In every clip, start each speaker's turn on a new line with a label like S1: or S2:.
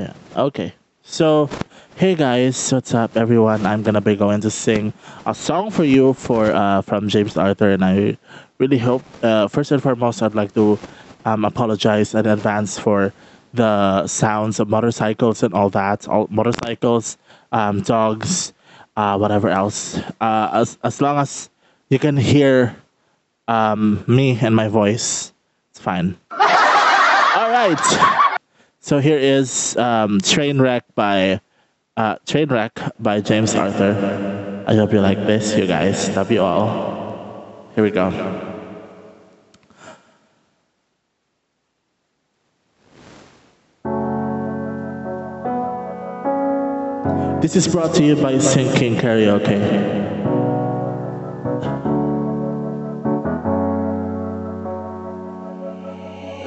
S1: Yeah. Okay. So, hey guys, what's up, everyone? I'm gonna be going to sing a song for you for uh, from James Arthur, and I really hope. Uh, first and foremost, I'd like to um, apologize in advance for the sounds of motorcycles and all that. All motorcycles, um, dogs, uh, whatever else. Uh, as as long as you can hear um, me and my voice, it's fine. all right. So here is um, Trainwreck by uh, Trainwreck by James Arthur. I hope you like this, you guys. Love you all. Here we go. This is brought to you by Sing King Karaoke.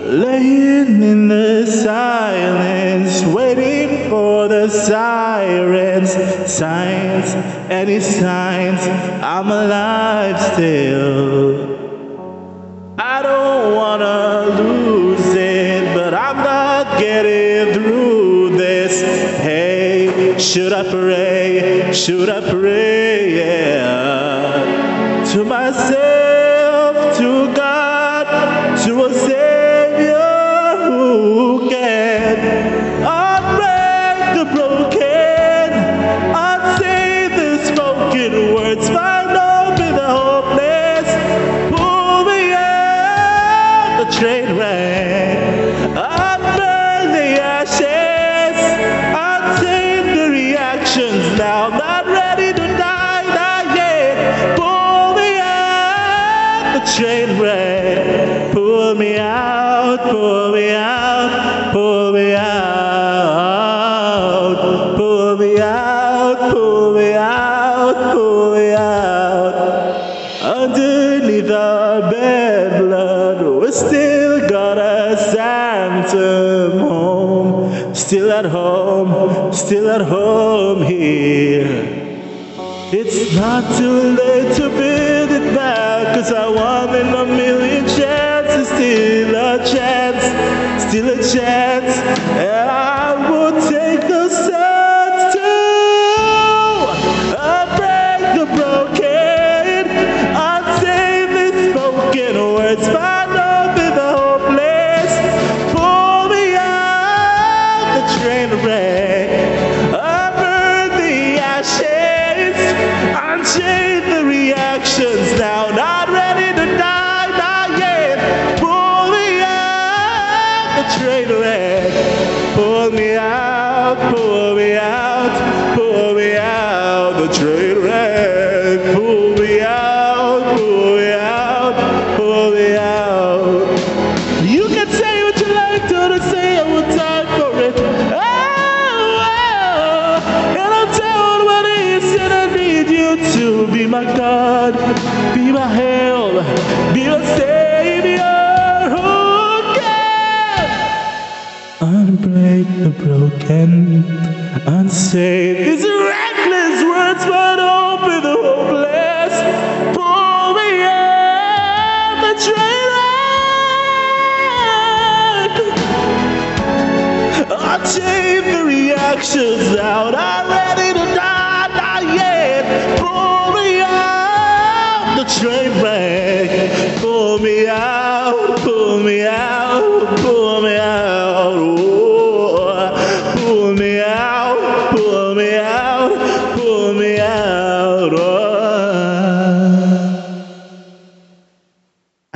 S1: Laying in the silence, waiting for the sirens, signs, any signs, I'm alive still. I don't wanna lose it, but I'm not getting through this. Hey, should I pray? Should I pray? Yeah. To myself, to God, to a out, pull me out, pull me out, pull me out, pull me out, pull me out. Underneath our bed blood, we still got a sanctum home. Still at home, still at home here. It's not too late to build it back, cause I won in chance, and I will take a chance to break the broken, unsay the spoken words, find open the hopeless, pull me out the train wreck, unburn the ashes, unchain the train wreck, pull me out, pull me out, pull me out the train wreck, pull me out, pull me out, pull me out. You can say what you like to say, I will die for it. Oh, oh, and I'm told what it is, and I need you to be my God, be my help, be my savior. Unbreak the broken, unsay these reckless words, but open the hopeless. Pull me out the train wreck. Unchain the reactions now, not ready to die, not yet. Pull me out the train wreck.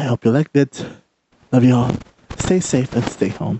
S1: I hope you liked it. Love you all. Stay safe and stay home.